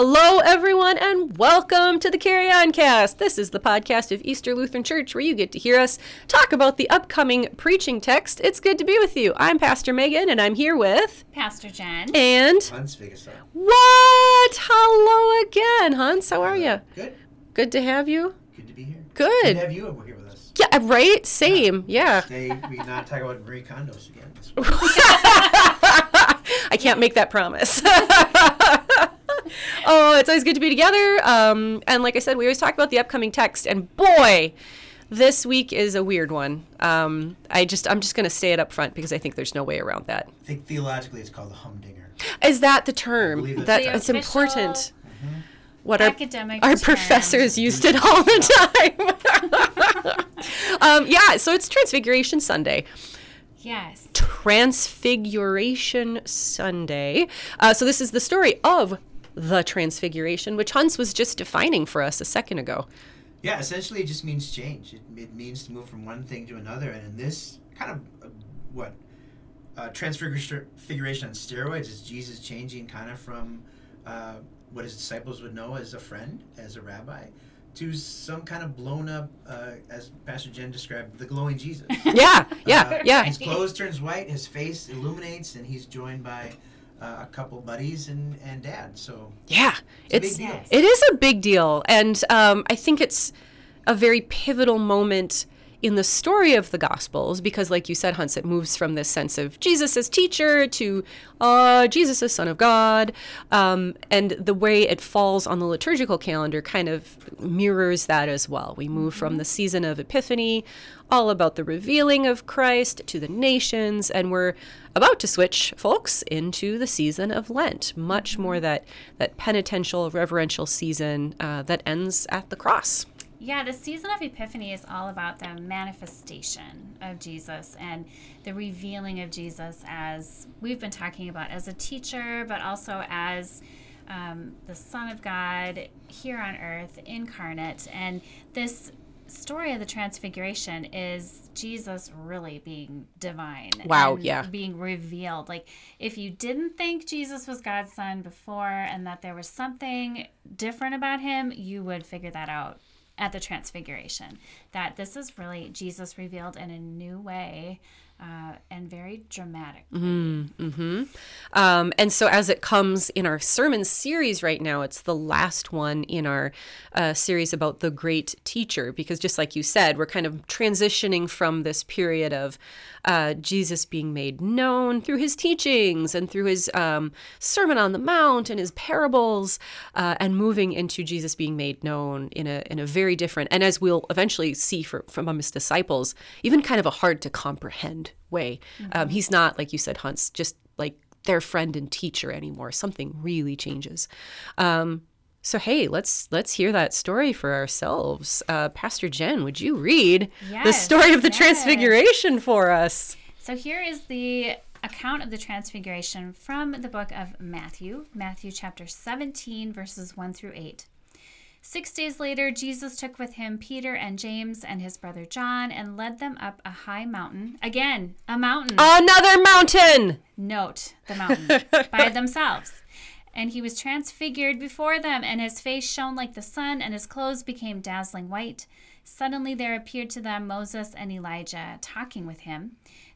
Hello, everyone, and welcome to the Carry On Cast. This is the podcast of Easter Lutheran Church where you get to hear us talk about the upcoming preaching text. It's good to be with you. I'm Pastor Megan, and I'm here with Pastor Jen. and Hans Vigesaa. what? Hello again, Hans. How are you? Good. Good to have you. Good to be here. Good to have you over here with us. Yeah, right. Same. Yeah. Today we not talk about Marie Kondos again. I can't make that promise. oh, it's always good to be together. Um, and like I said, we always talk about the upcoming text, and boy, this week is a weird one. Um, I just, I'm just going to say it up front because I think there's no way around that. I think theologically it's called the humdinger. Is that the term? believe That that's it's The important. official What our academic our term. professors used it all the time. um, yeah, so it's Transfiguration Sunday. Yes. Transfiguration Sunday. Uh, so this is the story of the Transfiguration, which Hans was just defining for us a second ago. Yeah, essentially it just means change. It, it means to move from one thing to another. And in this kind of, uh, what, uh, transfiguration on steroids is Jesus changing kind of from uh, what his disciples would know as a friend, as a rabbi, to some kind of blown up, uh, as Pastor Jen described, the glowing Jesus. Yeah, yeah, Uh, yeah. His clothes turns white, his face illuminates, and he's joined by uh, a couple buddies and, and dad. So Yeah, It's it's a big deal. it is a big deal, and um, I think it's a very pivotal moment in the story of the Gospels because, like you said, Hans, it moves from this sense of Jesus as teacher to uh, Jesus as Son of God, um, and the way it falls on the liturgical calendar kind of mirrors that as well. We move from the season of Epiphany, all about the revealing of Christ to the nations, and we're about to switch, folks, into the season of Lent. Much more that that penitential, reverential season uh, that ends at the cross. Yeah, the season of Epiphany is all about the manifestation of Jesus and the revealing of Jesus as we've been talking about as a teacher, but also as um, the Son of God here on earth, incarnate. And this story of the Transfiguration is Jesus really being divine. Wow, and yeah. Being revealed. Like, if you didn't think Jesus was God's son before and that there was something different about him, you would figure that out at the Transfiguration. That this is really Jesus revealed in a new way uh, and very dramatic. Mm-hmm. Um, and so, as it comes in our sermon series right now, it's the last one in our uh, series about the great teacher, because just like you said, we're kind of transitioning from this period of uh, Jesus being made known through his teachings and through his um, Sermon on the Mount and his parables, uh, and moving into Jesus being made known in a in a very different, and as we'll eventually see for, from his disciples, even kind of a hard to comprehend way. Um, he's not, like you said, Hans, just like their friend and teacher anymore. Something really changes. Um, so hey, let's let's hear that story for ourselves. Uh, Pastor Jen, would you read the story of the yes. Transfiguration for us? So here is the account of the Transfiguration from the book of Matthew, Matthew chapter 17, verses 1 through 8. Six days later, Jesus took with him Peter and James and his brother John and led them up a high mountain. Again, a mountain. Another mountain. Note the mountain by themselves. And he was transfigured before them, and his face shone like the sun, and his clothes became dazzling white. Suddenly there appeared to them Moses and Elijah talking with him.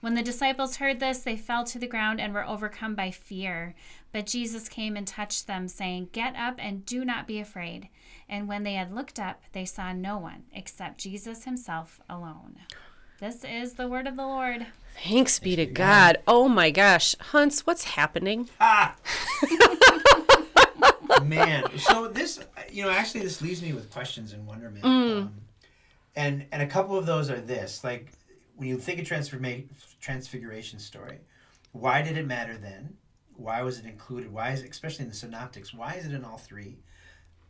When the disciples heard this, they fell to the ground and were overcome by fear. But Jesus came and touched them, saying, Get up and do not be afraid. And when they had looked up, they saw no one except Jesus himself alone. This is the word of the Lord. Thanks be to God. Oh my gosh, Hans, what's happening? Ah! Man, so this, you know, actually, this leaves me with questions and wonderment. Um, and and a couple of those are this: like when you think of transforma- transfiguration story, why did it matter then? Why was it included? Why is it, especially in the synoptics? Why is it in all three?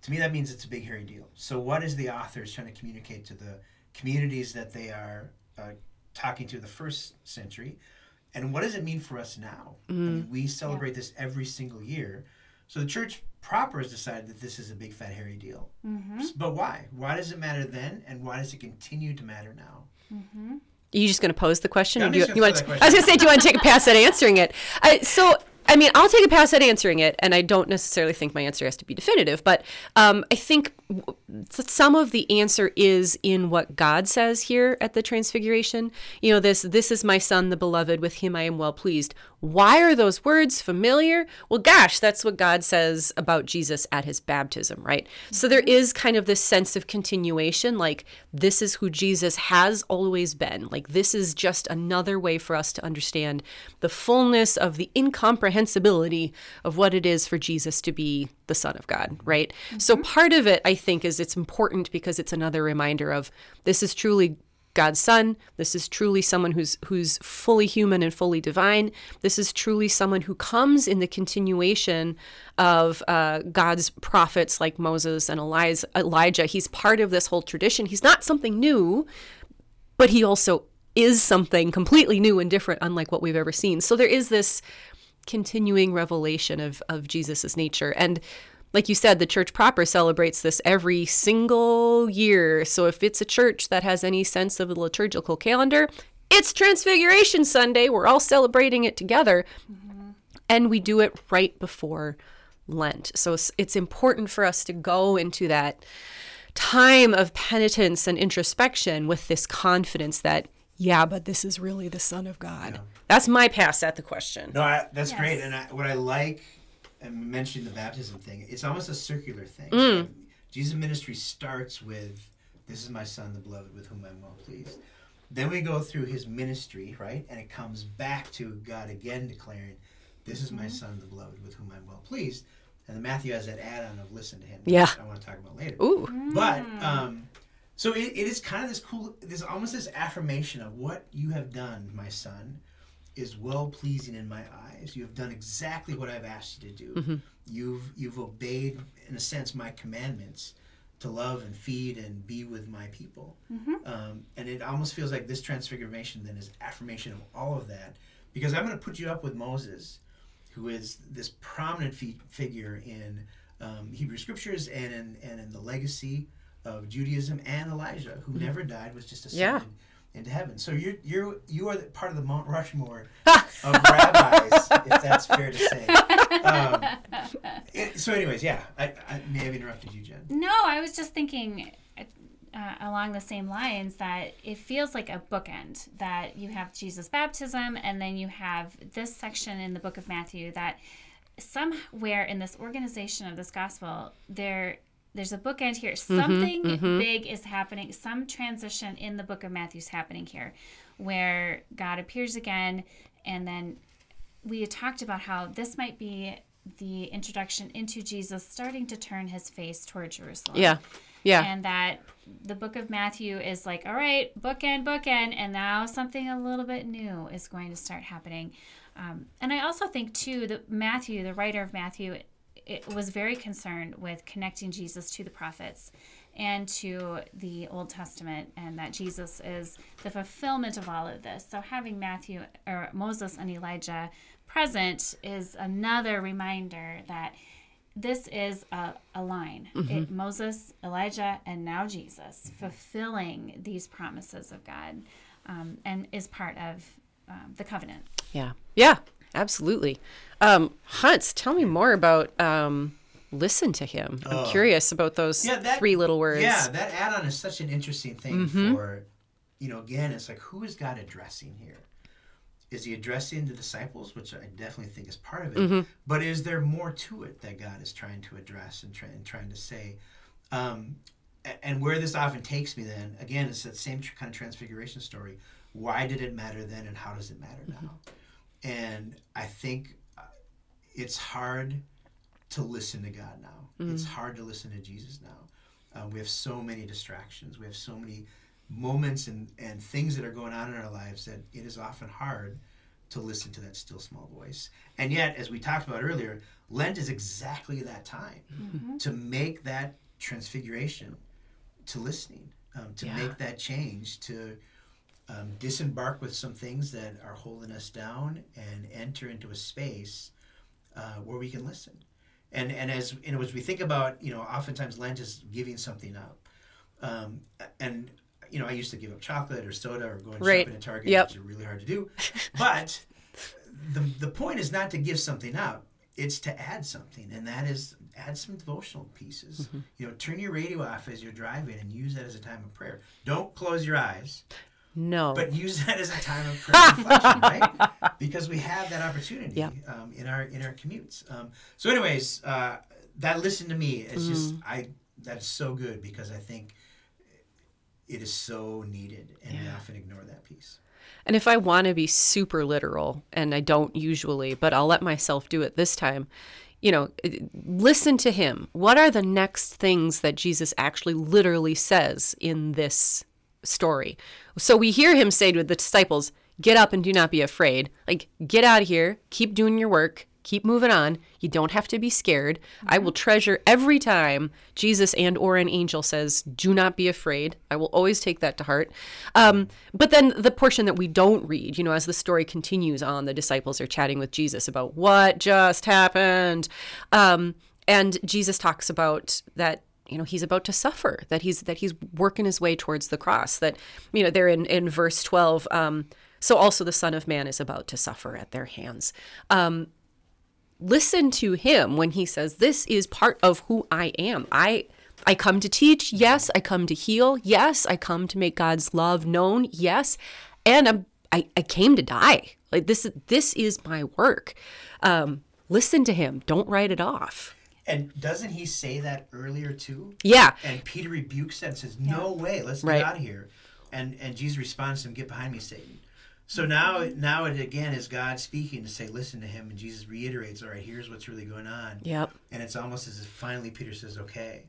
To me, that means it's a big hairy deal. So, what is the authors trying to communicate to the communities that they are uh, talking to the first century. And what does it mean for us now? Mm-hmm. mean, we celebrate this every single year. So the church proper has decided that this is a big fat hairy deal. Mm-hmm. But why? Why does it matter then, and why does it continue to matter now? Mm-hmm. Are you just going to pose the question? Yeah, do you, you want? I was going to say, do you want to take a pass at answering it? I, so, I mean, I'll take a pass at answering it, and I don't necessarily think my answer has to be definitive, but um, I think some of the answer is in what God says here at the Transfiguration. You know, this "This is my Son, the Beloved; with him I am well pleased." Why are those words familiar? Well, gosh, that's what God says about Jesus at his baptism, right? So there mm-hmm. is kind of this sense of continuation, like this is who Jesus has always been. Like this is just another way for us to understand the fullness of the incomprehensibility of what it is for Jesus to be the Son of God, right? So part of it, I think, is it's important because it's another reminder of this is truly God's son. This is truly someone who's who's fully human and fully divine. This is truly someone who comes in the continuation of uh, God's prophets like Moses and Elijah. He's part of this whole tradition. He's not something new, but he also is something completely new and different, unlike what we've ever seen. So there is this continuing revelation of of Jesus's nature and like you said, the church proper celebrates this every single year. So if it's a church that has any sense of the liturgical calendar, it's Transfiguration Sunday. We're all celebrating it together. Mm-hmm. And we do it right before Lent. So it's, it's important for us to go into that time of penitence and introspection with this confidence that, yeah, but this is really the Son of God. That's my pass at the question. No, I, that's Yes. great. And I, what I like, and mentioning the baptism thing, it's almost a circular thing. Mm. Jesus' ministry starts with, "This is my son, the beloved, with whom I'm well pleased." Then we go through his ministry, right, and it comes back to God again declaring, "This is my son, the beloved, with whom I'm well pleased." And then Matthew has that add-on of "Listen to him." which Yeah. I want to talk about later. Ooh. But um, so it, it is kind of this cool. There's almost this affirmation of what you have done, my son, is well pleasing in my eyes. You have done exactly what I've asked you to do. You've you've obeyed, in a sense, my commandments to love and feed and be with my people. Um, and it almost feels like this transfiguration then is affirmation of all of that, because I'm going to put you up with Moses, who is this prominent fi- figure in um, Hebrew scriptures and in and in the legacy of Judaism, and Elijah, who never died, was just ascended Yeah. Into heaven. So you're you're you are the, part of the Mount Rushmore of rabbis, if that's fair to say. Um, it- so, anyways, yeah, I, I may have interrupted you, Jen. No, I was just thinking uh, along the same lines that it feels like a bookend that you have Jesus' baptism and then you have this section in the book of Matthew that somewhere in this organization of this gospel there there's a bookend here something big is happening some transition in the book of Matthew's happening here where God appears again and then we had talked about how this might be the introduction into Jesus starting to turn his face toward Jerusalem. Yeah. Yeah. And that the book of Matthew is like, all right, bookend, bookend, and now something a little bit new is going to start happening. Um, and I also think, too, that Matthew, the writer of Matthew, it was very concerned with connecting Jesus to the prophets and to the Old Testament, and that Jesus is the fulfillment of all of this. So having Matthew or Moses and Elijah present is another reminder that this is a, a line it, Moses, Elijah, and now Jesus fulfilling these promises of God um, and is part of um, the covenant. Yeah. Yeah, absolutely. Um, Hans, tell me more about um, listen to him. I'm Oh. curious about those Yeah, that- three little words. Yeah, that add-on is such an interesting thing Mm-hmm. for, you know, again, it's like who is God addressing here? Is he addressing the disciples, which I definitely think is part of it, Mm-hmm. but is there more to it that God is trying to address and, try, and trying to say? Um, and where this often takes me, then again, it's that same kind of transfiguration story. Why did it matter then, and how does it matter Mm-hmm. And I think uh, it's hard to listen to God now. It's hard to listen to Jesus now. Uh, we have so many distractions. We have so many moments and, and things that are going on in our lives that it is often hard to listen to that still small voice. And yet, as we talked about earlier, Lent is exactly that time to make that transfiguration to listening, um, to Yeah. make that change, to um, disembark with some things that are holding us down and enter into a space uh, where we can listen. And and as and as we think about, you know, oftentimes Lent is giving something up. Um, and you know, I used to give up chocolate or soda or going Right. shopping at Target, Yep. which is really hard to do. But the the point is not to give something up; it's to add something, and that is add some devotional pieces. Mm-hmm. You know, turn your radio off as you're driving and use that as a time of prayer. Don't close your eyes, No. but use that as a time of prayer and reflection, right? Because we have that opportunity um, in our in our commutes. Um, so, anyways, uh, that listen to me is just Mm. I that's so good because I think it is so needed, and we often ignore that piece. And if I want to be super literal, and I don't usually, but I'll let myself do it this time, you know, listen to him. What are the next things that Jesus actually literally says in this story? So we hear him say to the disciples, Get up and do not be afraid. Like, get out of here, keep doing your work, keep moving on. You don't have to be scared. I will treasure every time Jesus and or an angel says, "Do not be afraid." I will always take that to heart. Um, but then the portion that we don't read, you know, as the story continues on, the disciples are chatting with Jesus about what just happened, um, and Jesus talks about that you know he's about to suffer that he's that he's working his way towards the cross that you know they're in in verse 12 um so also the son of man is about to suffer at their hands. Um listen to him when he says this is part of who i am. I i come to teach. Yes i come to heal. Yes i come to make god's love known. Yes and i'm i, I came to die. Like this this is my work. Um listen to him. Don't write it off And doesn't he say that earlier too? yeah And Peter rebukes that and says, "No way, let's get Right. out of here." And and Jesus responds to him, "Get behind me, Satan." So now now it again is God speaking to say, "Listen to him," and Jesus reiterates, "All right, here's what's really going on." yep And it's almost as if finally Peter says, "Okay,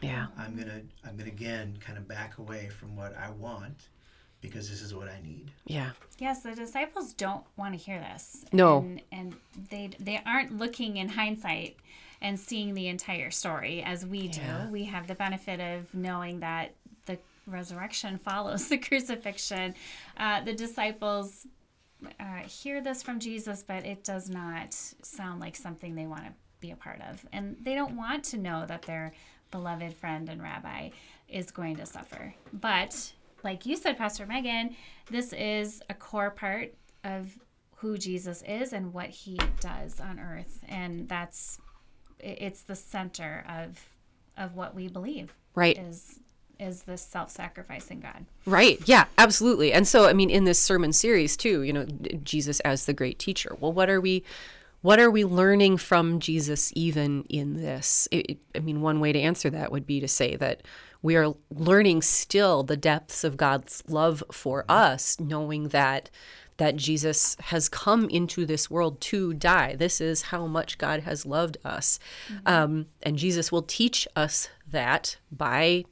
yeah I'm gonna I'm gonna again kind of back away from what I want because this is what I need." yeah Yes, the disciples don't want to hear this. No. and, and they they aren't looking in hindsight and seeing the entire story as we do. Yeah. We have the benefit of knowing that the resurrection follows the crucifixion. Uh, the disciples uh, hear this from Jesus, but it does not sound like something they want to be a part of, and they don't want to know that their beloved friend and rabbi is going to suffer. But like you said, Pastor Megan, this is a core part of who Jesus is and what he does on earth, and that's it's the center of of what we believe right is is this self-sacrificing God. Right. Yeah, absolutely. And so I mean in this sermon series too, you know, Jesus as the great teacher. Well, what are we what are we learning from Jesus even in this? It, it- I mean, one way to answer that would be to say that we are learning still the depths of God's love for us, knowing that that Jesus has come into this world to die. This is how much God has loved us. Um, and Jesus will teach us that by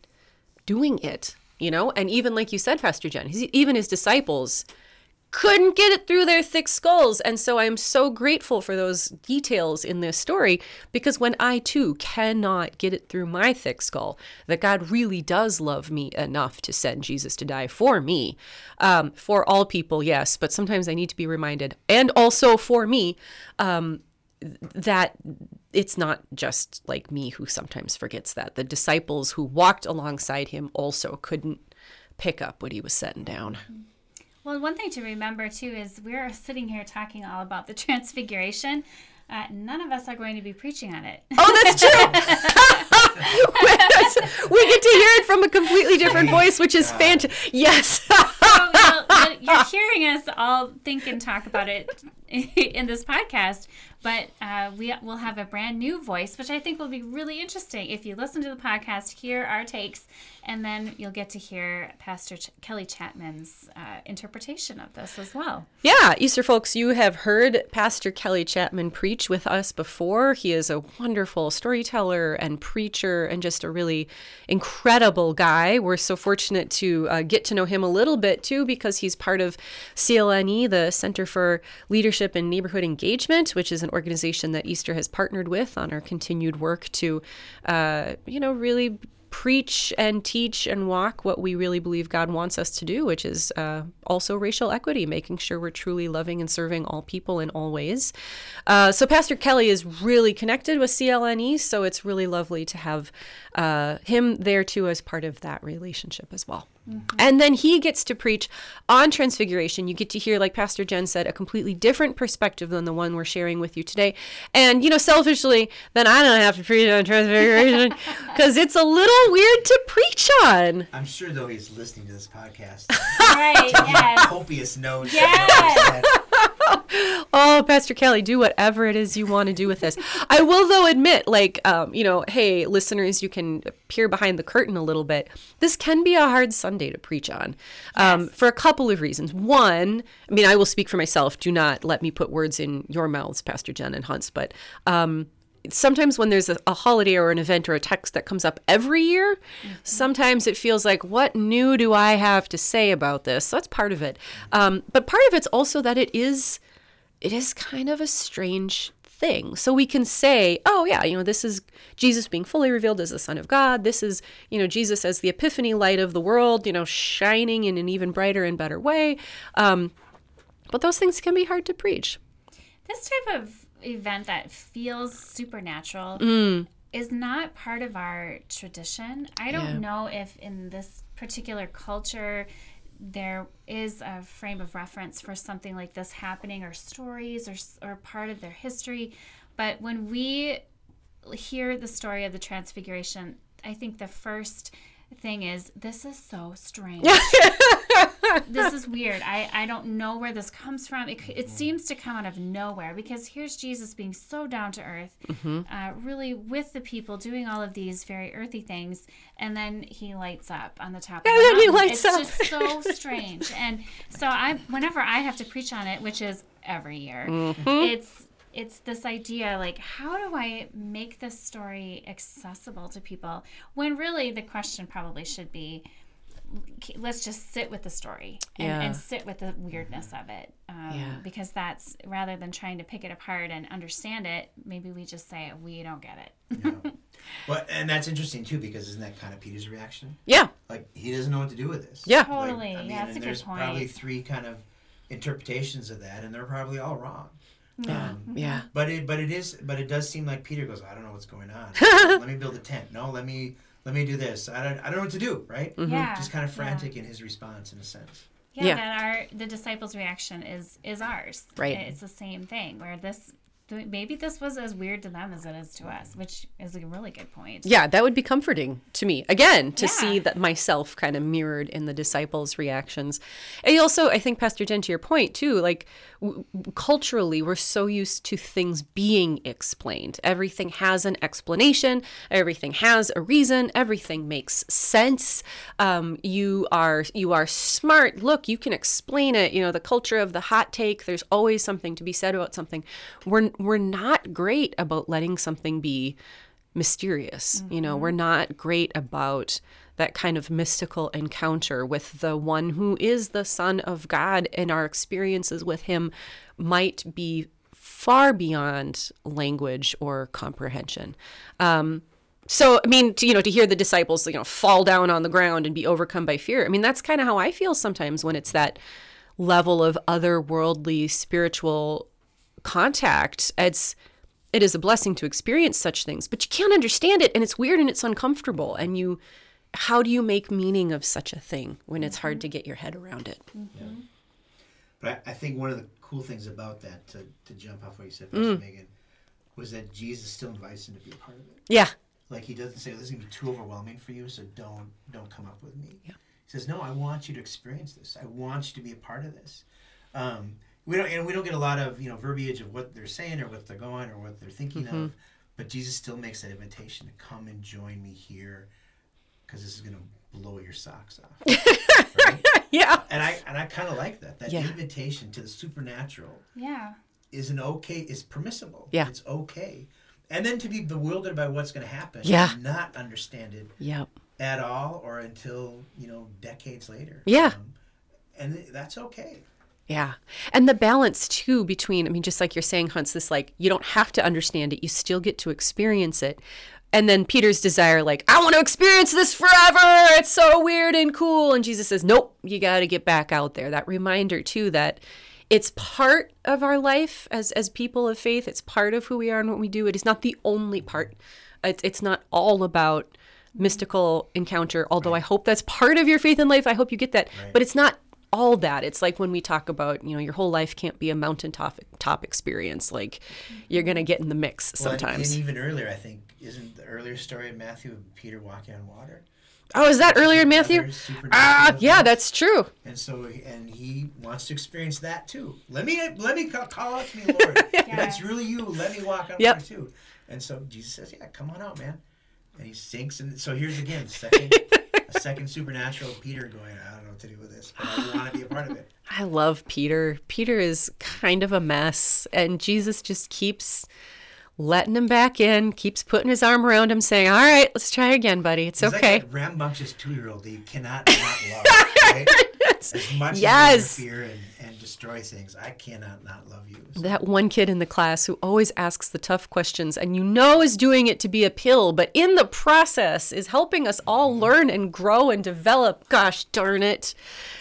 doing it, you know? And even like you said, Pastor Jen, even his disciples couldn't get it through their thick skulls. And so I'm so grateful for those details in this story because when I too cannot get it through my thick skull, that God really does love me enough to send Jesus to die for me, um, for all people, yes, but sometimes I need to be reminded, and also for me, um, that it's not just like me who sometimes forgets that. The disciples who walked alongside him also couldn't pick up what he was setting down. Well, one thing to remember too is we're sitting here talking all about the transfiguration. Uh, none of us are going to be preaching on it. Oh, that's true. we get to hear it from a completely different voice, which is fantastic. Yes. So you'll- you'll- you're hearing us all think and talk about it in this podcast, but uh, we will have a brand new voice, which I think will be really interesting. If you listen to the podcast, hear our takes, and then you'll get to hear Pastor Ch- Kelly Chapman's uh, interpretation of this as well. Yeah, Easter folks, you have heard Pastor Kelly Chapman preach with us before. He is a wonderful storyteller and preacher and just a really incredible guy. We're so fortunate to uh, get to know him a little bit too because he's part of CLNE, the Center for Leadership and Neighborhood Engagement, which is an organization that Easter has partnered with on our continued work to, uh, you know, really preach and teach and walk what we really believe God wants us to do, which is uh, also racial equity, making sure we're truly loving and serving all people in all ways. Uh, so, Pastor Kelly is really connected with CLNE, so it's really lovely to have uh, him there too as part of that relationship as well. Mm-hmm. And then he gets to preach on transfiguration. You get to hear, like Pastor Jen said, a completely different perspective than the one we're sharing with you today. And, you know, selfishly, then I don't have to preach on transfiguration because it's a little weird to preach on. I'm sure though he's listening to this podcast. Right, yes. Copious notes. Yes. Oh, Pastor Kelly, do whatever it is you want to do with this. I will, though, admit, like, um, you know, hey, listeners, you can peer behind the curtain a little bit. This can be a hard Sunday to preach on um, Yes. for a couple of reasons. One, I mean, I will speak for myself. Do not let me put words in your mouths, Pastor Jen and Hans, but. Um, Sometimes when there's a, a holiday or an event or a text that comes up every year, sometimes it feels like, what new do I have to say about this? So that's part of it. Um, but part of it's also that it is it is kind of a strange thing. So we can say, oh, yeah, you know, this is Jesus being fully revealed as the Son of God. This is, you know, Jesus as the epiphany light of the world, you know, shining in an even brighter and better way. Um, but those things can be hard to preach. This type of event that feels supernatural Mm. is not part of our tradition. I don't Yeah. know if in this particular culture there is a frame of reference for something like this happening or stories or, or part of their history. But when we hear the story of the Transfiguration, I think the first thing is this is so strange. this is weird. I, I don't know where this comes from. It, it seems to come out of nowhere because here's Jesus being so down to earth, uh, really with the people, doing all of these very earthy things, and then he lights up on the top. of the then he lights it's up. It's just so strange. And so I, whenever I have to preach on it, which is every year, it's it's this idea like how do i make this story accessible to people when really the question probably should be let's just sit with the story and, Yeah. and sit with the weirdness of it um, Yeah. because that's rather than trying to pick it apart and understand it maybe we just say we don't get it Yeah. Well, and that's interesting too because isn't that kind of Peter's reaction? Yeah. Like he doesn't know what to do with this. Yeah. Like, Totally. I mean, Yeah, that's and a good there's point. probably three kind of interpretations of that, and they're probably all wrong. Yeah. Um, Yeah. But it, but it is, but it does seem like Peter goes, I don't know what's going on. let me build a tent. No, let me, let me do this. I don't, I don't know what to do. Right? Mm-hmm. yeah Just kind of yeah. frantic in his response, in a sense. yeah, Yeah. that our the disciples reaction is is ours Right. it's the same thing where this th- maybe this was as weird to them as it is to us which is a really good point Yeah, that would be comforting to me. Again, to see that myself kind of mirrored in the disciples' reactions. And also, I think, Pastor Jen, to your point, too, like w- culturally, we're so used to things being explained. Everything has an explanation, everything has a reason, everything makes sense. Um, you are you are smart. Look, you can explain it. You know, the culture of the hot take, there's always something to be said about something. We're, we're not great about letting something be mysterious. You know, we're not great about that kind of mystical encounter with the one who is the Son of God, and our experiences with him might be far beyond language or comprehension. Um, so, I mean, to, you know, to hear the disciples, you know, fall down on the ground and be overcome by fear. I mean, that's kind of how I feel sometimes when it's that level of otherworldly spiritual contact. It's it is a blessing to experience such things, but you can't understand it and it's weird and it's uncomfortable and you how do you make meaning of such a thing when it's hard mm-hmm. to get your head around it? Mm-hmm. But I, I think one of the cool things about that, to, to jump off what you said, Pastor Megan, was that Jesus still invites him to be a part of it. Yeah. Like he doesn't say, oh, "This is gonna be too overwhelming for you, so don't don't come up with me." Yeah. He says, "No, I want you to experience this. I want you to be a part of this." Um, we don't, and we don't get a lot of you know verbiage of what they're saying or what they're going or what they're thinking of, but Jesus still makes that invitation to come and join me here, because this is gonna blow your socks off. right? Yeah. And I and I kind of like that. That Yeah. invitation to the supernatural yeah is an okay is permissible. Yeah. It's okay. And then to be bewildered by what's going to happen. Yeah. and Not understand it Yep. at all or until, you know, decades later. Yeah. Um, and th- that's okay. Yeah. And the balance too between, I mean, just like you're saying, Hans, this like, you don't have to understand it, you still get to experience it. and then Peter's desire, like, I want to experience this forever. It's so weird and cool. And Jesus says, Nope, you got to get back out there. That reminder, too, that it's part of our life as, as people of faith. It's part of who we are and what we do. It is not the only part. It's, it's not all about mystical encounter, although I hope that's part of your faith in life. I hope you get that. But it's not all that. It's like when we talk about, you know, your whole life can't be a mountaintop top experience. Like you're going to get in the mix Well, and- sometimes. and even earlier, I think, isn't the earlier story of Matthew of Peter walking on water? Oh, is that earlier in Matthew? Ah, yeah, that's true. And so, and he wants to experience that too. Let me, let me ca- call out to me, Lord. If it's really you, let me walk on Yep. water too. And so Jesus says, "Yeah, come on out, man." And he sinks, and so here's again, second, second supernatural Peter going, "I don't know what to do with this, but I want to be a part of it." I love Peter. Peter is kind of a mess, and Jesus just keeps letting him back in, keeps putting his arm around him, saying, "All right, let's try again, buddy. It's He's okay." like rambunctious two-year-old that you cannot not love. Right? As much Yes. as you and, and destroy things, I cannot not love you. So- that one kid in the class who always asks the tough questions and you know is doing it to be a pill, but in the process is helping us all learn and grow and develop. Gosh darn it.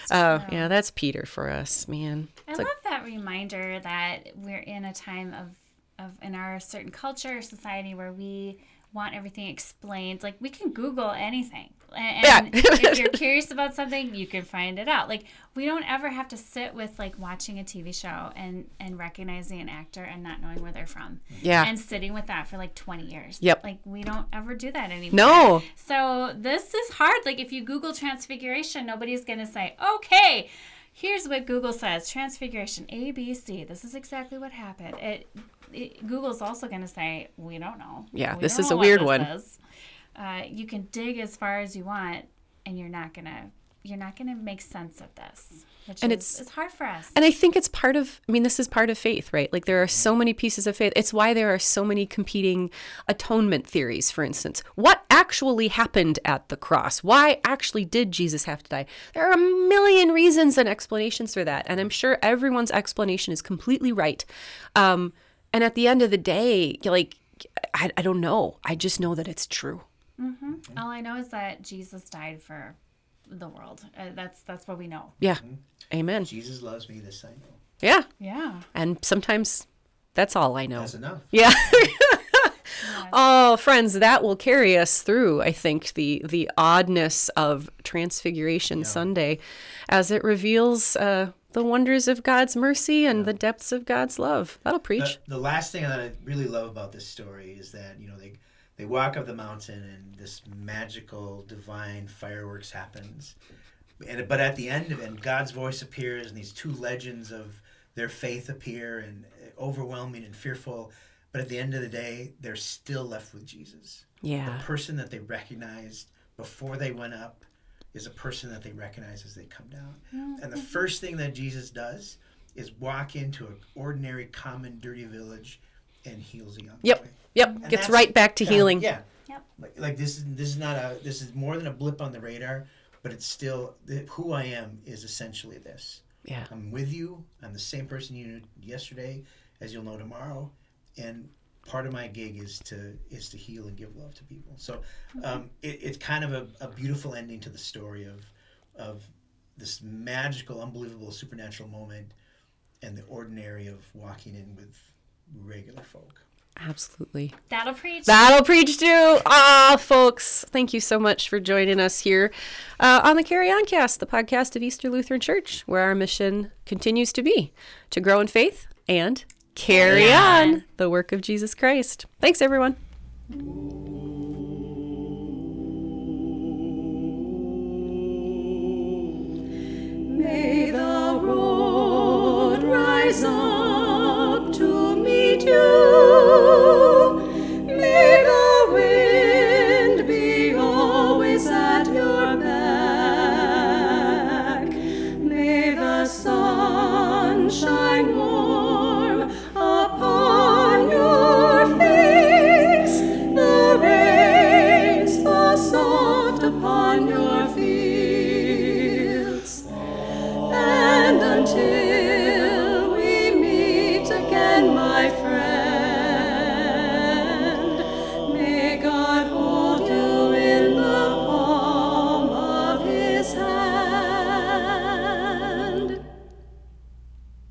Uh, yeah, that's Peter for us, man. I It's love that reminder that we're in a time of, of in our certain culture, society where we want everything explained. Like we can Google anything. And, Yeah. if you're curious about something, you can find it out. Like we don't ever have to sit with like watching a TV show and and recognizing an actor and not knowing where they're from. Yeah. And sitting with that for like 20 years. Yep. Like we don't ever do that anymore. no. So this is hard. Like if you Google transfiguration, nobody's going to say, okay, here's what Google says transfiguration, A, B, C. This is exactly what happened. It, it Google's also going to say, we don't know. Yeah, We this is a weird one. Uh, you can dig as far as you want, and you're not gonna you're not gonna make sense of this, which And is it's- it's hard for us. And I think it's part of, I mean, this is part of faith, right? Like there are so many pieces of faith. It's why there are so many competing atonement theories, for instance. What actually happened at the cross? Why actually did Jesus have to die? There are a million reasons and explanations for that. And I'm sure everyone's explanation is completely right. Um, and at the end of the day, like, I, I don't know. I just know that it's true. All I know is that Jesus died for the world. Uh, that's that's what we know. Yeah. Amen. Jesus loves me. This I know. Yeah. Yeah. And sometimes that's all I know. That's enough. Yeah. oh, friends, that will carry us through, I think, the the oddness of Transfiguration Sunday as it reveals uh, the wonders of God's mercy and the depths of God's love. That'll preach. The, the last thing that I really love about this story is that you know they they walk up the mountain and this magical divine fireworks happens, and but at the end of it, and God's voice appears, and these two legends of their faith appear, and uh, overwhelming and fearful. But at the end of the day, they're still left with Jesus. yeah. The person that they recognized before they went up is a person that they recognize as they come down. Mm, and the first thing that Jesus does is walk into an ordinary, common, dirty village and heals a young Yep. boy. Yep. And Gets right back to kind of- healing. yeah. Yep. Like, like this is this is not a this is more than a blip on the radar, but it's still who I am is essentially this. Yeah. I'm with you. I'm the same person you knew yesterday as you'll know tomorrow, and part of my gig is to is to heal and give love to people. So um, it, it's kind of a, a beautiful ending to the story of of this magical, unbelievable, supernatural moment, and the ordinary of walking in with regular folk. Absolutely. That'll preach. That'll preach too. Ah, folks, thank you so much for joining us here uh, on the Carry On Cast, the podcast of Easter Lutheran Church, where our mission continues to be to grow in faith and carry yeah. on the work of Jesus Christ. Thanks, everyone. May